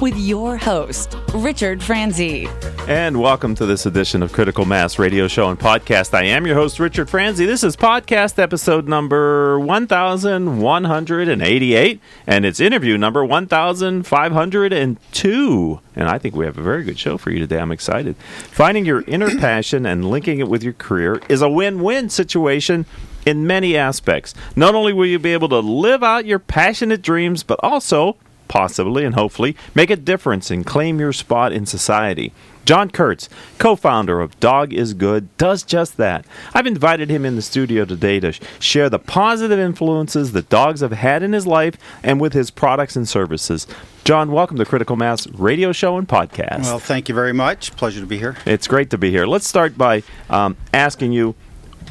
With your host, Richard Franzi. And welcome to this edition of Critical Mass Radio Show and Podcast. I am your host, Richard Franzi. This is podcast episode number 1188, and it's interview number 1502. And I think we have a very good show for you today. I'm excited. Finding your inner passion and linking it with your career is a win win situation in many aspects. Not only will you be able to live out your passionate dreams, but also possibly and hopefully make a difference and claim your spot in society. John Kurtz, co founder of Dog is Good, does just that. I've invited him in the studio today to share the positive influences that dogs have had in his life and with his products and services. John, welcome to Critical Mass Radio Show and Podcast. Well, thank you very much. Pleasure to be here. It's great to be here. Let's start by um, asking you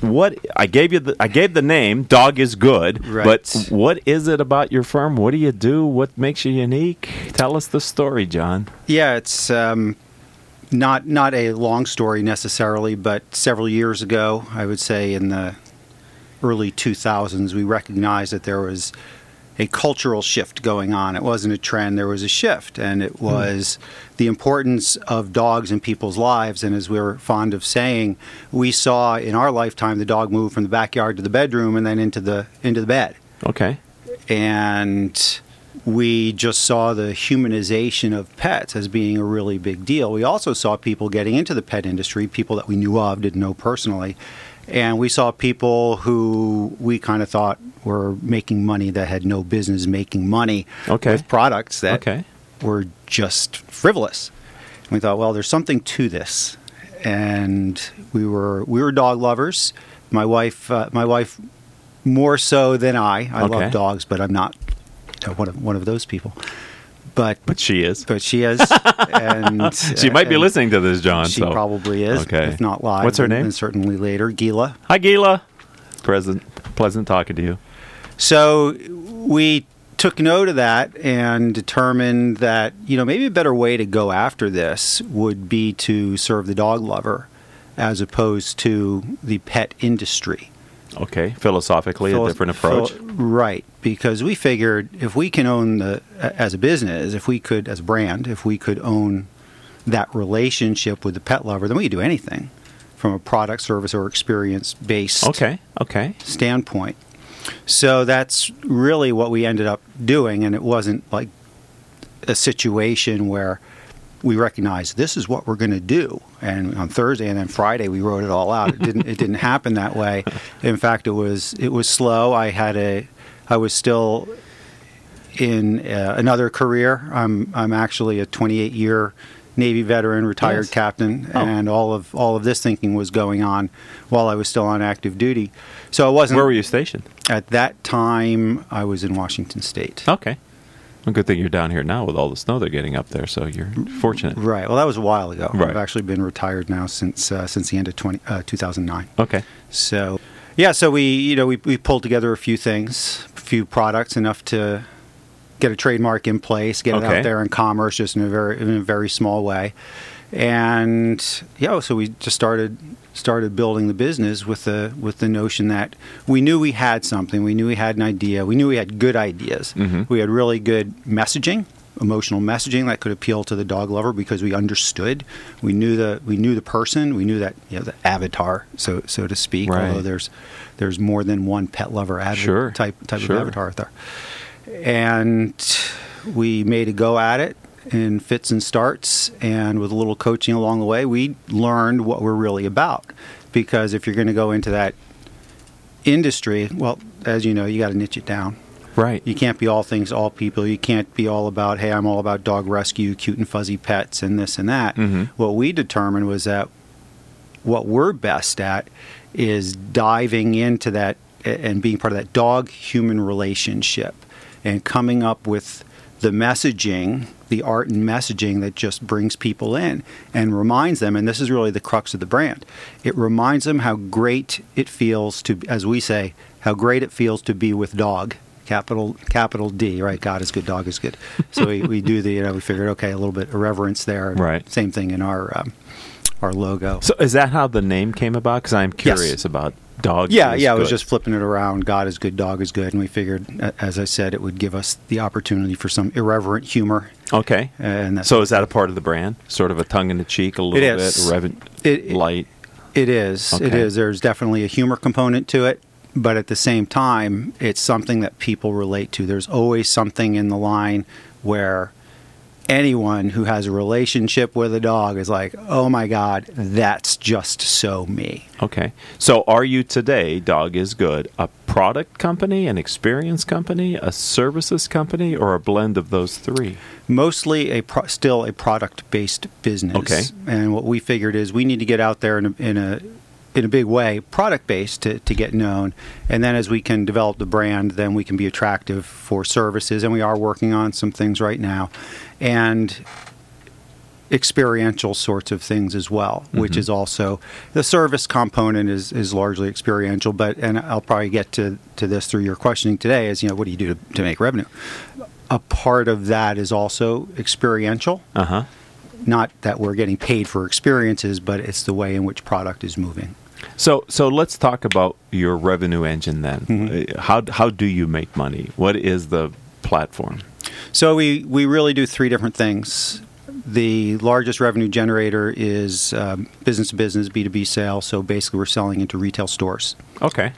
what I gave you the I gave the name Dog is Good, Right. but what is it about your firm? What do you do? What makes you unique? Tell us the story, John. Yeah, it's um, not not a long story necessarily, but several years ago, I would say in the early 2000s, we recognized that there was a cultural shift going on. It wasn't a trend, there was a shift, and it hmm. was the importance of dogs in people's lives. And as we're fond of saying, we saw in our lifetime the dog move from the backyard to the bedroom and then into the into the bed. Okay. and we just saw the humanization of pets as being a really big deal. We also saw people getting into the pet industry, people that we knew of, didn't know personally, and we saw people who we kind of thought were making money that had no business making money Okay. with products that Okay. were just frivolous. And we thought, well, there's something to this, and we were we were dog lovers. My wife, uh, my wife, more so than I. I Okay. love dogs, but I'm not uh, one of one of those people. But But she is. but she is, and She might be and listening to this, John. She so. probably is, Okay. if not live. What's her name? And certainly later, Gila. Hi, Gila. Present. Pleasant talking to you. So we took note of that and determined that you know maybe a better way to go after this would be to serve the dog lover as opposed to the pet industry. Okay. Philosophically, a different approach. Right? Because we figured if we can own the as a business, if we could as a brand, if we could own that relationship with the pet lover, then we could do anything from a product, service, or experience based Okay. Okay. standpoint. So that's really what we ended up doing, and it wasn't like a situation where we recognized this is what we're going to do. And on Thursday and then Friday we wrote it all out. It didn't. it didn't happen that way. In fact, it was it was slow. I had a. I was still in uh, another career. I'm I'm actually a 28 year Navy veteran, retired Yes. captain, Oh. and all of all of this thinking was going on while I was still on active duty. So I wasn't Where were you stationed? at that time. I was in Washington State. Okay. Well, good thing you're down here now with all the snow they're getting up there, so you're fortunate. Right. Well, that was a while ago. Right. I've actually been retired now since uh, since the end of 20, uh, 2009. Okay. So, yeah. So we you know we we pulled together a few things, a few products enough to get a trademark in place, get it out there in commerce, just in a very in a very small way, and yeah. So we just started started building the business with the with the notion that we knew we had something, we knew we had an idea, we knew we had good ideas, Mhm. we had really good messaging. Emotional messaging that could appeal to the dog lover because we understood, we knew the we knew the person, we knew that you know the avatar, so so to speak. Right. Although there's there's more than one pet lover av- Sure. type type Sure. of avatar out there, and we made a go at it in fits and starts, and with a little coaching along the way, we learned what we're really about. Because if you're going to go into that industry, well, as you know, you got to niche it down. Right. You can't be all things all people. You can't be all about, hey, I'm all about dog rescue, cute and fuzzy pets, and this and that. Mhm. What we determined was that what we're best at is diving into that and being part of that dog human relationship and coming up with the messaging, the art and messaging that just brings people in and reminds them, and this is really the crux of the brand, it reminds them how great it feels to, as we say, how great it feels to be with dog. Capital capital D, right? God is good, dog is good. So we, we do the, you know, we figured, okay, a little bit of reverence there. Right. Same thing in our um, our logo. So is that how the name came about? Because I'm curious about dog. Yeah, yeah. I was just flipping it around. God is good, dog is good, and we figured, as I said, it would give us the opportunity for some irreverent humor. okay. And So is that a part of the brand? Sort of a tongue in the cheek, a little It bit, is. reven- It- it- light. It is. It Okay. is. There's definitely a humor component to it, but at the same time, it's something that people relate to. There's always something in the line where anyone who has a relationship with a dog is like, "Oh my god, that's just so me." Okay. So are you today, Dog is Good, a product company, an experience company, a services company, or a blend of those three? mostly a pro- still a product based business. Okay. And what we figured is we need to get out there in a, in a in a big way, product based to, to get known. And then as we can develop the brand, then we can be attractive for services. And we are working on some things right now. And experiential sorts of things as well, which is also the service component is, is largely experiential. But and I'll probably get to, to this through your questioning today is you know what do you do to, to make revenue? A part of that is also experiential. Uh huh. Not that we're getting paid for experiences, but it's the way in which product is moving. So, so let's talk about your revenue engine then. Mm-hmm. Uh, How how do you make money? What is the platform? So we, we really do three different things. The largest revenue generator is um, business to business, B2B sales. So basically, we're selling into retail stores. Okay.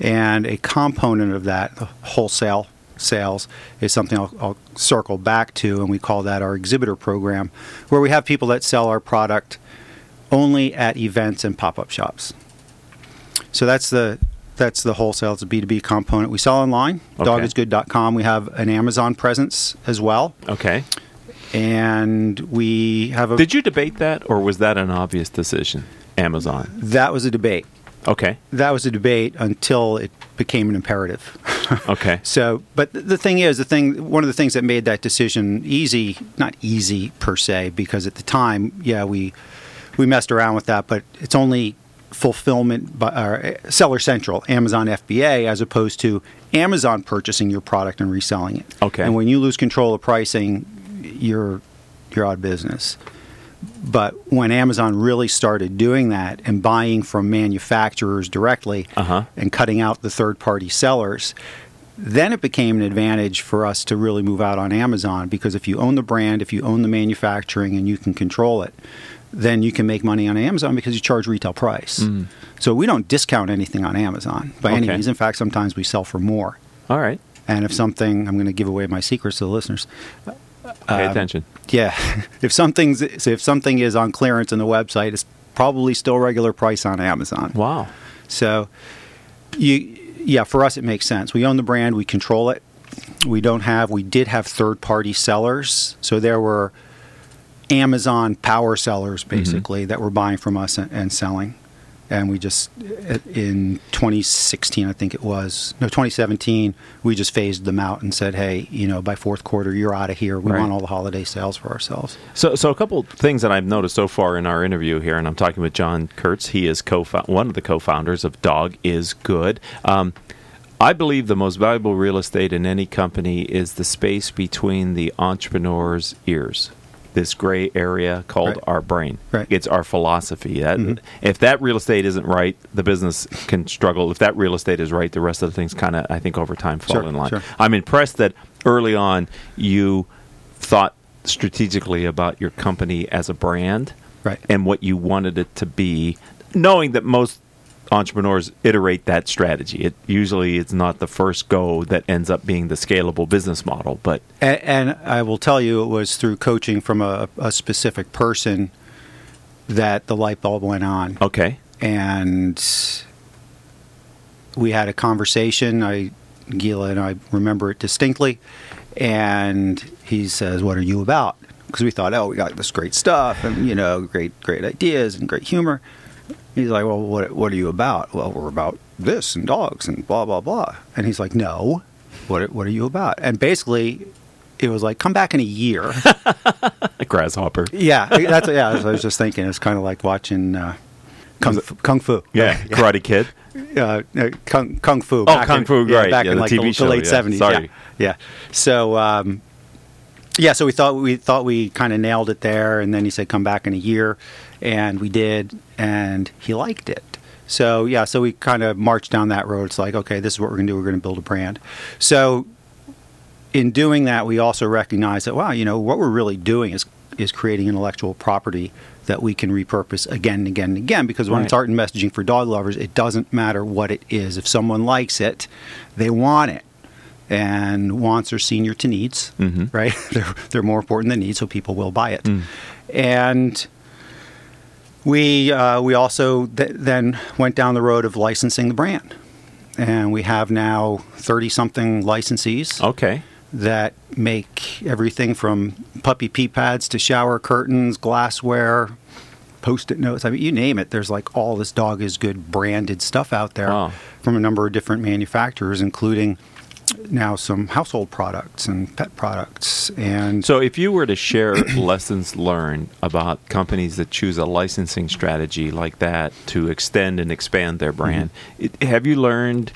And a component of that, wholesale sales, is something I'll, I'll circle back to, and we call that our exhibitor program, where we have people that sell our product only at events and pop up shops. So that's the that's the wholesale. It's a B2B component. We sell online, Okay. dogisgood.com. We have an Amazon presence as well. Okay. And we have a. Did you debate that, or was that an obvious decision? Amazon. that was a debate. Okay. That was a debate until it became an imperative. Okay. So, but the thing is, the thing, one of the things that made that decision easy, not easy per se, because at the time, yeah, we we messed around with that, but it's only fulfillment by uh, Seller Central, Amazon FBA, as opposed to Amazon purchasing your product and reselling it. Okay. And when you lose control of pricing, you're you're out of business. But when Amazon really started doing that and buying from manufacturers directly Uh-huh. and cutting out the third party sellers, then it became an advantage for us to really move out on Amazon because if you own the brand, if you own the manufacturing and you can control it, then you can make money on Amazon because you charge retail price. So we don't discount anything on Amazon by any means. In fact, sometimes we sell for more. All right. And if something, I'm going to give away my secrets to the listeners. Pay Um, attention. Yeah, if something's if something is on clearance on the website, it's probably still regular price on Amazon. Wow. So, you yeah, for us it makes sense. We own the brand, we control it. We don't have we did have third party sellers, so there were Amazon power sellers basically that were buying from us and, and selling. And we just in 2016, I think it was no 2017, we just phased them out and said, hey, you know, by fourth quarter, you're out of here. We Right. want all the holiday sales for ourselves. So, so a couple things that I've noticed so far in our interview here, and I'm talking with John Kurtz. He is co one of the co-founders of Dog is Good. Um, I believe the most valuable real estate in any company is the space between the entrepreneur's ears. This gray area called Right. our brain. Right. It's our philosophy. That, mm-hmm. If that real estate isn't right, the business can struggle. If that real estate is right, the rest of the things kind of, I think, over time fall Sure, in line. sure. I'm impressed that early on you thought strategically about your company as a brand Right. and what you wanted it to be, knowing that most entrepreneurs iterate that strategy. It usually it's not the first go that ends up being the scalable business model, but And, and I will tell you, it was through coaching from a, a specific person that the light bulb went on. okay. And we had a conversation. I, Gila and I remember it distinctly. And he says, "What are you about?" Because we thought, "Oh, we got this great stuff, and you know, great, great ideas and great humor." He's like, "Well, what, what are you about?" Well, we're about this and dogs and blah blah blah. And he's like, "No, what, what are you about?" And basically, it was like, "Come back in a year." A grasshopper. yeah, that's yeah. That's I was just thinking. It's kind of like watching uh, kung, fu, kung fu. Yeah, Karate Kid. uh, kung, kung fu. Oh, Kung in- Fu, yeah, right. Back Yeah, in the like TV the, show, the late yeah. seventies. Sorry. Yeah, yeah. So, um, yeah. So we thought we thought we kind of nailed it there, and then he said, "Come back in a year," and we did, and he liked it. So yeah, so we kind of marched down that road. It's like, okay, this is what we're going to do. We're going to build a brand. So in doing that, we also recognize that wow, you know, what we're really doing is is creating intellectual property that we can repurpose again and again and again. Because when Right. it's art and messaging for dog lovers, it doesn't matter what it is. If someone likes it, they want it. And wants are senior to needs, Mhm. right? they're they're more important than needs, so people will buy it. Mm. And we uh, we also th- then went down the road of licensing the brand, and we have now thirty something licensees Okay. that make everything from puppy pee pads to shower curtains, glassware, post-it notes. I mean, you name it. There's like all this dog is good branded stuff out there Wow. from a number of different manufacturers, including now some household products and pet products. And So, if you were to share lessons learned about companies that choose a licensing strategy like that to extend and expand their mm-hmm. brand, it, have you learned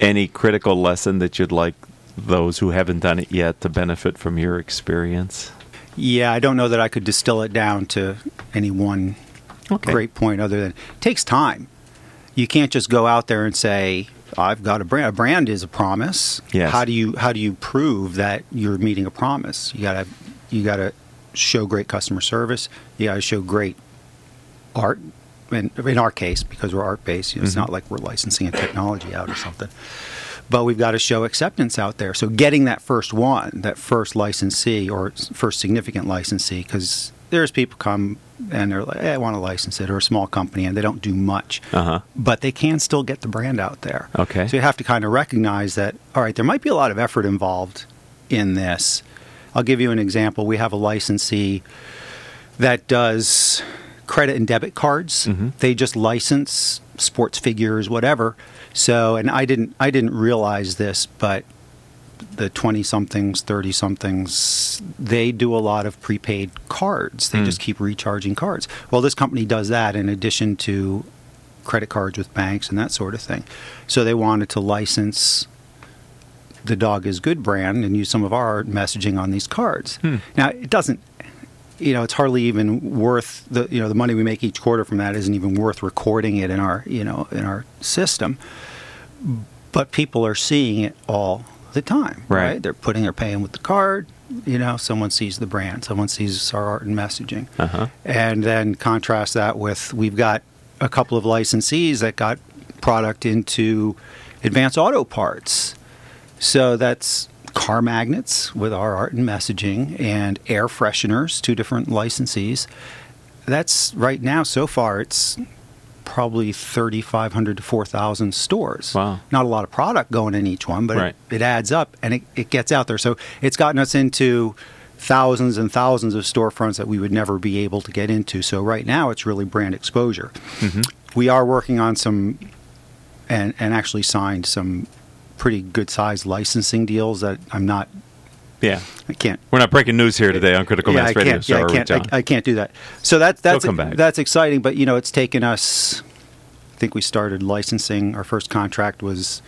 any critical lesson that you'd like those who haven't done it yet to benefit from your experience? yeah, I don't know that I could distill it down to any one Okay. great point other than it takes time. You can't just go out there and say, I've got a brand. A brand is a promise. Yes. How do you how do you prove that you're meeting a promise? You gotta you gotta show great customer service. You gotta show great art. In, in our case, because we're art based, you know, it's Mhm. not like we're licensing a technology out or something. But we've got to show acceptance out there. So getting that first one, that first licensee or first significant licensee, because there's people come and they're like, hey, I want to license it, or a small company, and they don't do much Uh huh. but they can still get the brand out there. Okay. So you have to kind of recognize that, all right, there might be a lot of effort involved in this. I'll give you an example. We have a licensee that does credit and debit cards. Mhm. They just license sports figures, whatever. So, and I didn't, I didn't realize this, but the 20 somethings, 30 somethings, they do a lot of prepaid cards. They Mm. just keep recharging cards. Well, this company does that in addition to credit cards with banks and that sort of thing. So they wanted to license the Dog is Good brand and use some of our messaging on these cards. Hmm. Now, it doesn't you know, it's hardly even worth the you know the money we make each quarter from that isn't even worth recording it in our you know in our system. But people are seeing it all the time, Right. They're putting they're paying with the card. You know, someone sees the brand, someone sees our art and messaging, Uh huh. and then contrast that with we've got a couple of licensees that got product into advanced auto parts. So that's car magnets with our art and messaging and air fresheners, two different licensees. That's right now, so far, it's probably 3,500 to 4,000 stores. Wow. Not a lot of product going in each one, but Right. it, it adds up and it, it gets out there. So it's gotten us into thousands and thousands of storefronts that we would never be able to get into. So right now, it's really brand exposure. Mhm. We are working on some, and, and actually signed some pretty good sized licensing deals that I'm not, Yeah. I can't We're not breaking news here today on Critical yeah, Mass I Radio can't, yeah, I can't, John? I, I can't do that. So that's that's that's exciting. But you know, it's taken us. I think we started licensing. Our first contract was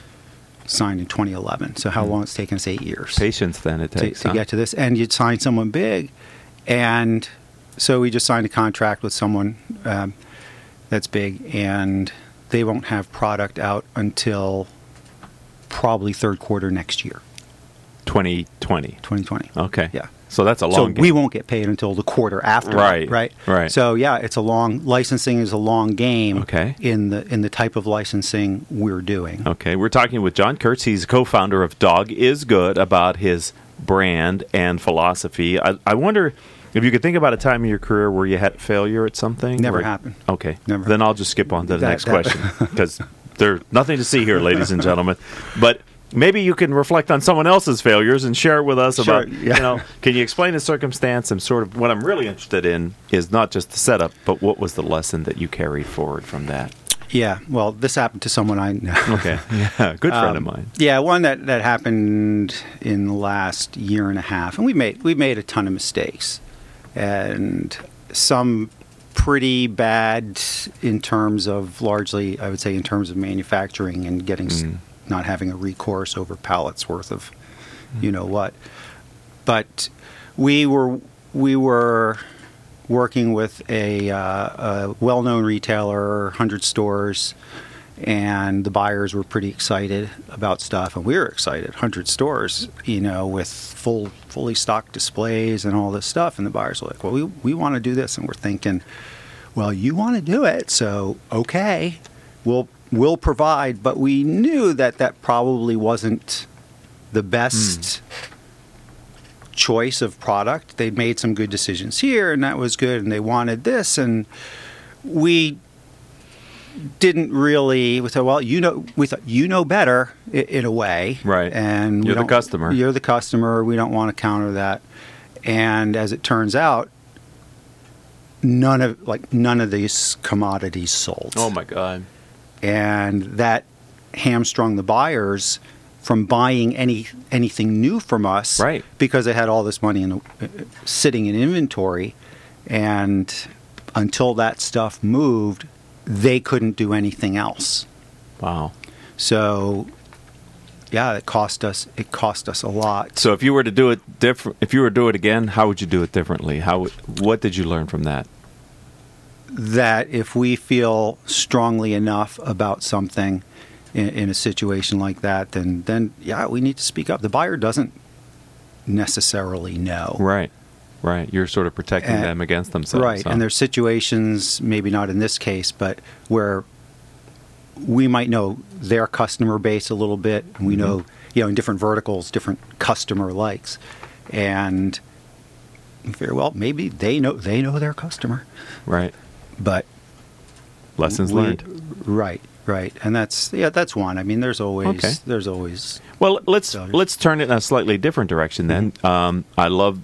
signed in 2011. So how Hmm. long it's taken us? Eight years Patience then it to, takes. to huh? get to this. And you'd sign someone big, and so we just signed a contract with someone um, that's big, and they won't have product out until probably third quarter next year, 2020. 2020. Okay. Yeah. So that's a so long game. we won't get paid until the quarter after Right, right right. so yeah it's a long licensing is a long game Okay. in the in the type of licensing we're doing Okay, we're talking with John Kurtz. He's co-founder of Dog Is Good about his brand and philosophy. I, I wonder if you could think about a time in your career where you had failure at something. Never where- happened. Okay, Never. Then I'll just skip on to the That- next that- question because there's nothing to see here, ladies and gentlemen. But maybe you can reflect on someone else's failures and share it with us Sure, about. yeah. You know, can you explain the circumstance and sort of what I'm really interested in is not just the setup, but what was the lesson that you carried forward from that? yeah well this happened to someone i know Okay, yeah, good friend of Um, mine. Yeah, one that, that happened in the last year and a half, and we made we made a ton of mistakes, and some pretty bad in terms of largely, I would say, in terms of manufacturing and getting Mm. Not having a recourse over pallets worth of, you know what, but we were we were working with a, uh, a well-known retailer, 100 stores, and the buyers were pretty excited about stuff, and we were excited. 100 stores, you know, with full, fully stocked displays and all this stuff, and the buyers were like, "Well, we we want to do this," and we're thinking, "Well, you want to do it, so okay, we'll we'll provide." But we knew that that probably wasn't the best hmm. choice of product. They made some good decisions here, and that was good, and they wanted this, and we didn't really. We thought, well, you know, we thought you know better i- in a way, Right. And You're the customer. You're the customer. We don't want to counter that. And as it turns out, none of like none of these commodities sold Oh my God. And that hamstrung the buyers from buying any anything new from us Right. because they had all this money in the, uh, sitting in inventory and until that stuff moved they couldn't do anything else Wow. so yeah it cost us it cost us a lot So if you were to do it different, if you were to do it again, how would you do it differently? How? What did you learn from that? That if we feel strongly enough about something in, in a situation like that, then then yeah, we need to speak up. The buyer doesn't necessarily know, Right. Right. You're sort of protecting And- them against themselves. right? huh? And there's situations, maybe not in this case, but where we might know their customer base a little bit. and We mm-hmm. know, you know, in different verticals, different customer likes, and figure, well, maybe they know they know their customer, right. But Lessons we- learned. Right, right, and that's yeah, that's one. I mean, there's always Okay. there's always Well, let's let's turn it in a slightly different direction then. Mm-hmm. Um, I love.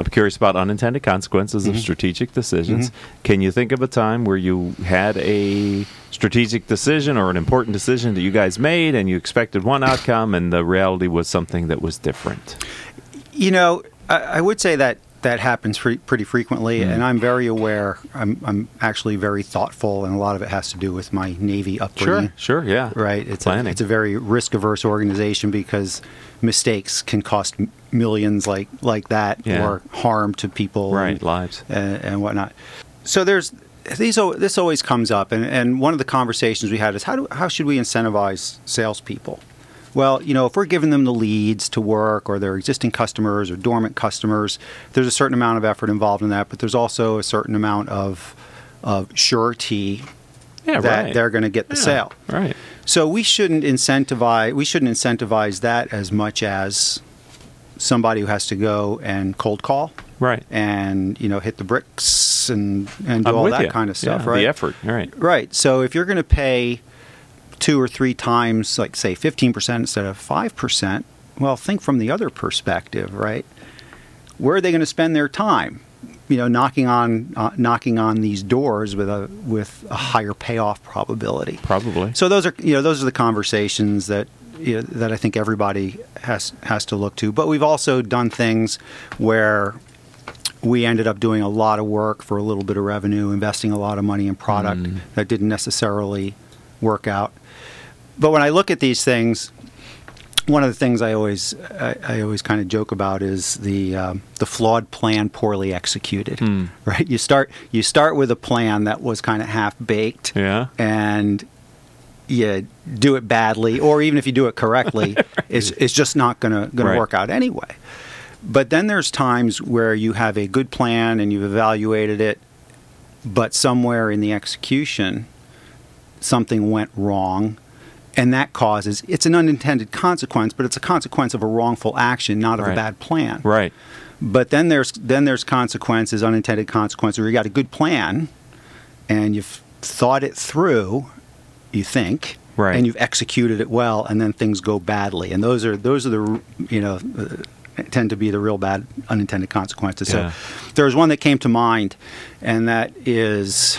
I'm curious about unintended consequences of mm-hmm. strategic decisions. Mm-hmm. Can you think of a time where you had a strategic decision or an important decision that you guys made, and you expected one outcome, and the reality was something that was different? You know, I, I would say that that happens pre- pretty frequently, Mm. and I'm very aware. I'm, I'm actually very thoughtful, and a lot of it has to do with my Navy upbringing. Sure, sure, yeah. Right. It's a, it's a very risk averse organization because mistakes can cost millions like like that Yeah. or harm to people. Right, and- lives. and, and whatnot. So there's these. This always comes up, and, and one of the conversations we had is how do how should we incentivize salespeople? Well, you know, if we're giving them the leads to work, or their existing customers or dormant customers, there's a certain amount of effort involved in that, but there's also a certain amount of of surety Yeah, that right. they're going to get the Yeah, sale. Right. So we shouldn't incentivize we shouldn't incentivize that as much as somebody who has to go and cold call Right. and you know hit the bricks and and do I'm all that you. kind of stuff, Yeah, right? The effort. Right. Right. So if you're going to pay two or three times, like say 15% instead of 5%, well, think from the other perspective, right? Where are they going to spend their time? You know, knocking on uh, knocking on these doors with a with a higher payoff probability. Probably. So those are you know those are the conversations that you know, that I think everybody has has to look to. But we've also done things where we ended up doing a lot of work for a little bit of revenue, investing a lot of money in product that didn't necessarily work out. But when I look at these things, one of the things I always I, I always kind of joke about is the um, the flawed plan poorly executed. Right? You start you start with a plan that was kind of half baked Yeah. and you do it badly, or even if you do it correctly, it's, it's just not going to going Right. to work out anyway. But then there's times where you have a good plan and you've evaluated it, but somewhere in the execution, something went wrong, and that causes it's an unintended consequence, but it's a consequence of a wrongful action, not of Right. a bad plan. Right. But then there's then there's consequences, unintended consequences, where you got a good plan, and you've thought it through, you think, Right. and you've executed it well, and then things go badly, and those are those are the you know uh, tend to be the real bad unintended consequences. Yeah. So there's one that came to mind, and that is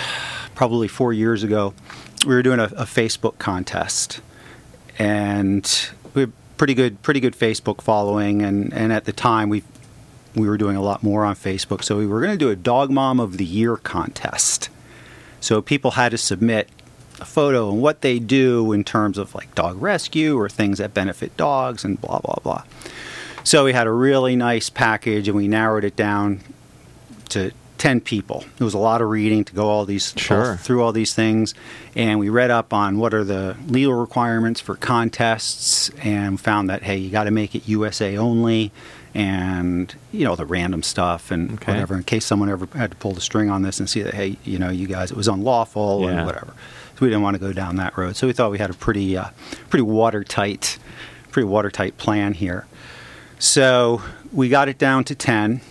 probably four years ago. We were doing a, a Facebook contest, and we had pretty good pretty good Facebook following, and and at the time we we were doing a lot more on Facebook. So we were going to do a Dog Mom of the Year contest. So people had to submit a photo and what they do in terms of like dog rescue or things that benefit dogs and blah blah blah. So we had a really nice package and we narrowed it down to 10 people. It was a lot of reading to go all these Sure. all- through all these things, and we read up on what are the legal requirements for contests, and found that hey, you got to make it USA only, and you know the random stuff and Okay. whatever. In case someone ever had to pull the string on this and see that hey, you know, you guys, it was unlawful Yeah. and whatever. So we didn't want to go down that road. So we thought we had a pretty, uh, pretty watertight, pretty watertight plan here. So we got it down to 10,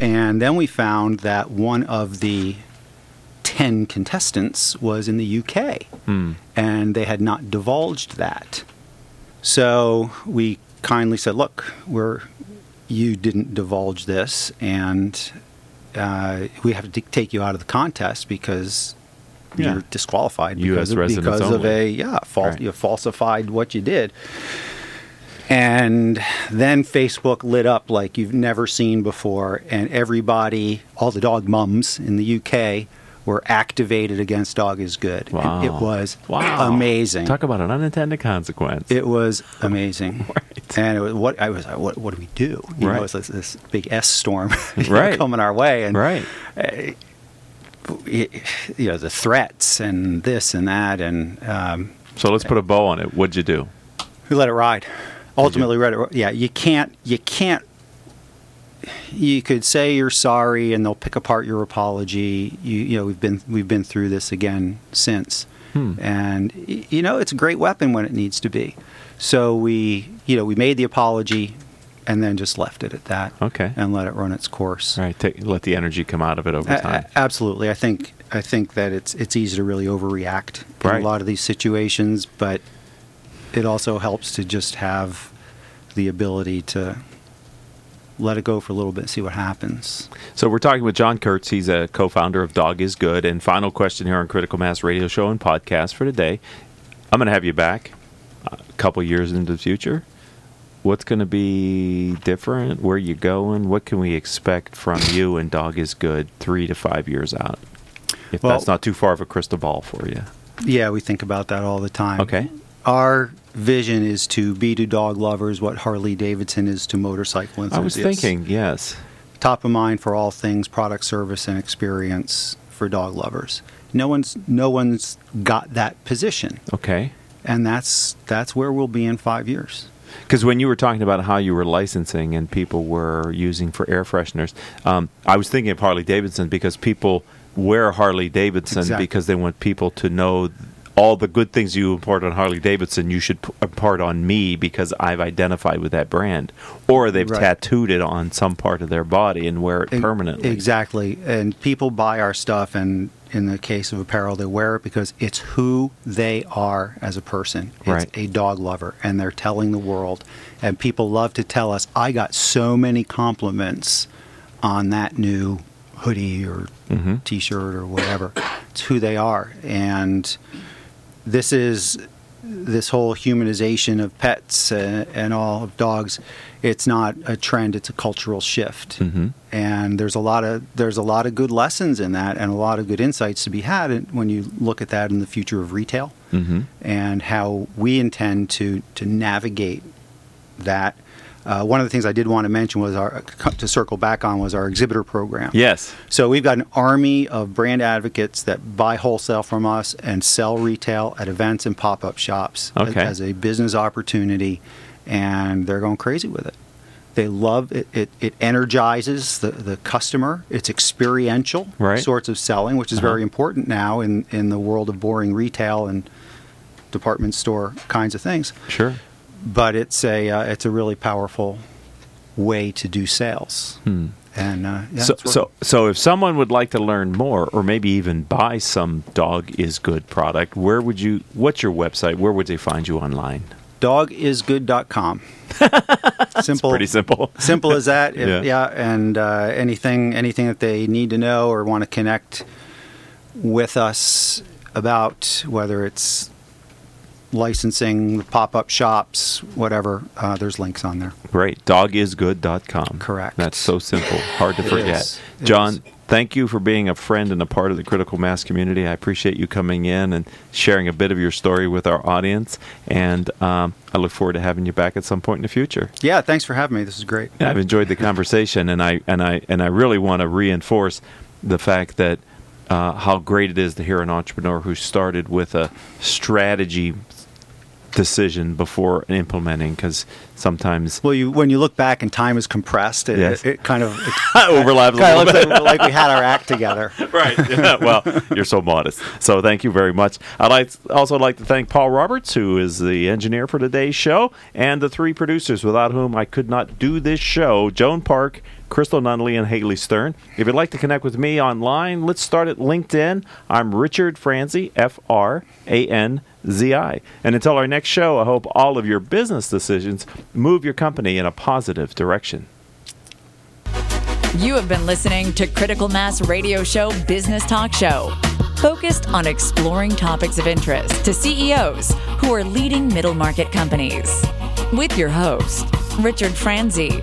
and then we found that one of the 10 contestants was in the UK, Hmm. and they had not divulged that. So we kindly said, "Look, we're you didn't divulge this, and uh, we have to take you out of the contest because Yeah. you're disqualified US because of, because of a yeah, fal- Right. you falsified what you did." And then Facebook lit up like you've never seen before, and everybody, all the dog mums in the UK, were activated against Dog is Good. And Wow. it was Wow. amazing. Talk about an unintended consequence. It was amazing, Right. and it was what I was. like, What, what do we do? You Right. know, it's this, this big S storm know, Right. coming our way, and right. uh, it- you know the threats and this and that, and um, So let's put a bow on it. What'd you do? we let it ride. Ultimately, let it. Yeah, you can't. You can't. You could say you're sorry, and they'll pick apart your apology. You, you know, we've been we've been through this again since, Hmm. and you know, it's a great weapon when it needs to be. So we, you know, we made the apology, and then just left it at that. Okay. And let it run its course. Right. Take, let the energy come out of it over time. a- absolutely. I think I think that it's it's easy to really overreact Right. in a lot of these situations, but it also helps to just have the ability to let it go for a little bit and see what happens. So we're talking with John Kurtz. He's a co-founder of Dog Is Good. And final question here on Critical Mass Radio Show and Podcast for today. I'm going to have you back a couple years into the future. What's going to be different? Where are you going? What can we expect from you and Dog Is Good three to five years out? If Well- that's not too far of a crystal ball for you. Yeah, we think about that all the time. Okay. Our vision is to be to dog lovers what Harley Davidson is to motorcycle I enthusiasts. was thinking, yes. top of mind for all things product, service, and experience for dog lovers. No one's no one's got that position. Okay. and that's that's where we'll be in five years. Because when you were talking about how you were licensing and people were using for air fresheners, um, I was thinking of Harley Davidson because people wear Harley Davidson Exactly. because they want people to know all the good things you impart on Harley Davidson. You should p- impart on me because I've identified with that brand, or they've Right. tattooed it on some part of their body and wear it permanently. Exactly. And people buy our stuff, and in the case of apparel, they wear it because it's who they are as a person. It's Right. a dog lover, and they're telling the world. And people love to tell us, I got so many compliments on that new hoodie or Mhm. t shirt or whatever. It's who they are. And this is this whole humanization of pets uh, and all of dogs it's not a trend it's a cultural shift Mhm. and there's a lot of there's a lot of good lessons in that and a lot of good insights to be had when you look at that in the future of retail Mhm. and how we intend to to navigate that uh, one of the things I did want to mention was our to circle back on was our exhibitor program. Yes. So we've got an army of brand advocates that buy wholesale from us and sell retail at events and pop-up shops as- as a business opportunity, and they're going crazy with it. They love it. It, it energizes the, the customer. It's experiential Right. sorts of selling, which is Uh-huh. very important now in, in the world of boring retail and department store kinds of things. Sure. But it's a uh, it's a really powerful way to do sales. Hmm. And uh, yeah, so, so, so if someone would like to learn more, or maybe even buy some Dog is Good product, where would you? What's your website? Where would they find you online? dogisgood.com. simple, Pretty simple. simple as that. If- Yeah. yeah. and uh, anything anything that they need to know or want to connect with us about, whether it's licensing, pop-up shops, whatever, uh, there's links on there. Great. Dogisgood.com. Correct. That's so simple. Hard to forget. John, is. thank you for being a friend and a part of the critical mass community. I appreciate you coming in and sharing a bit of your story with our audience. And um, I look forward to having you back at some point in the future. Yeah, thanks for having me. This is great. I've enjoyed the conversation, and I and I and I really want to reinforce the fact that uh, how great it is to hear an entrepreneur who started with a strategy decision before implementing because sometimes Well, you when you look back and time is compressed, it, Yes. it, it kind of it overlaps a kind of little looks bit. like, like we had our act together. right. Yeah, well, you're so modest. So thank you very much. I'd like also like to thank Paul Roberts, who is the engineer for today's show, and the three producers without whom I could not do this show: Joan Park, Crystal Nunley, and Haley Stern. If you'd like to connect with me online, let's start at LinkedIn. I'm Richard Franzi, F R A N Z I. And until our next show, I hope all of your business decisions move your company in a positive direction. You have been listening to Critical Mass Radio Show Business Talk Show, focused on exploring topics of interest to CEOs who are leading middle market companies. With your host, Richard Franzi.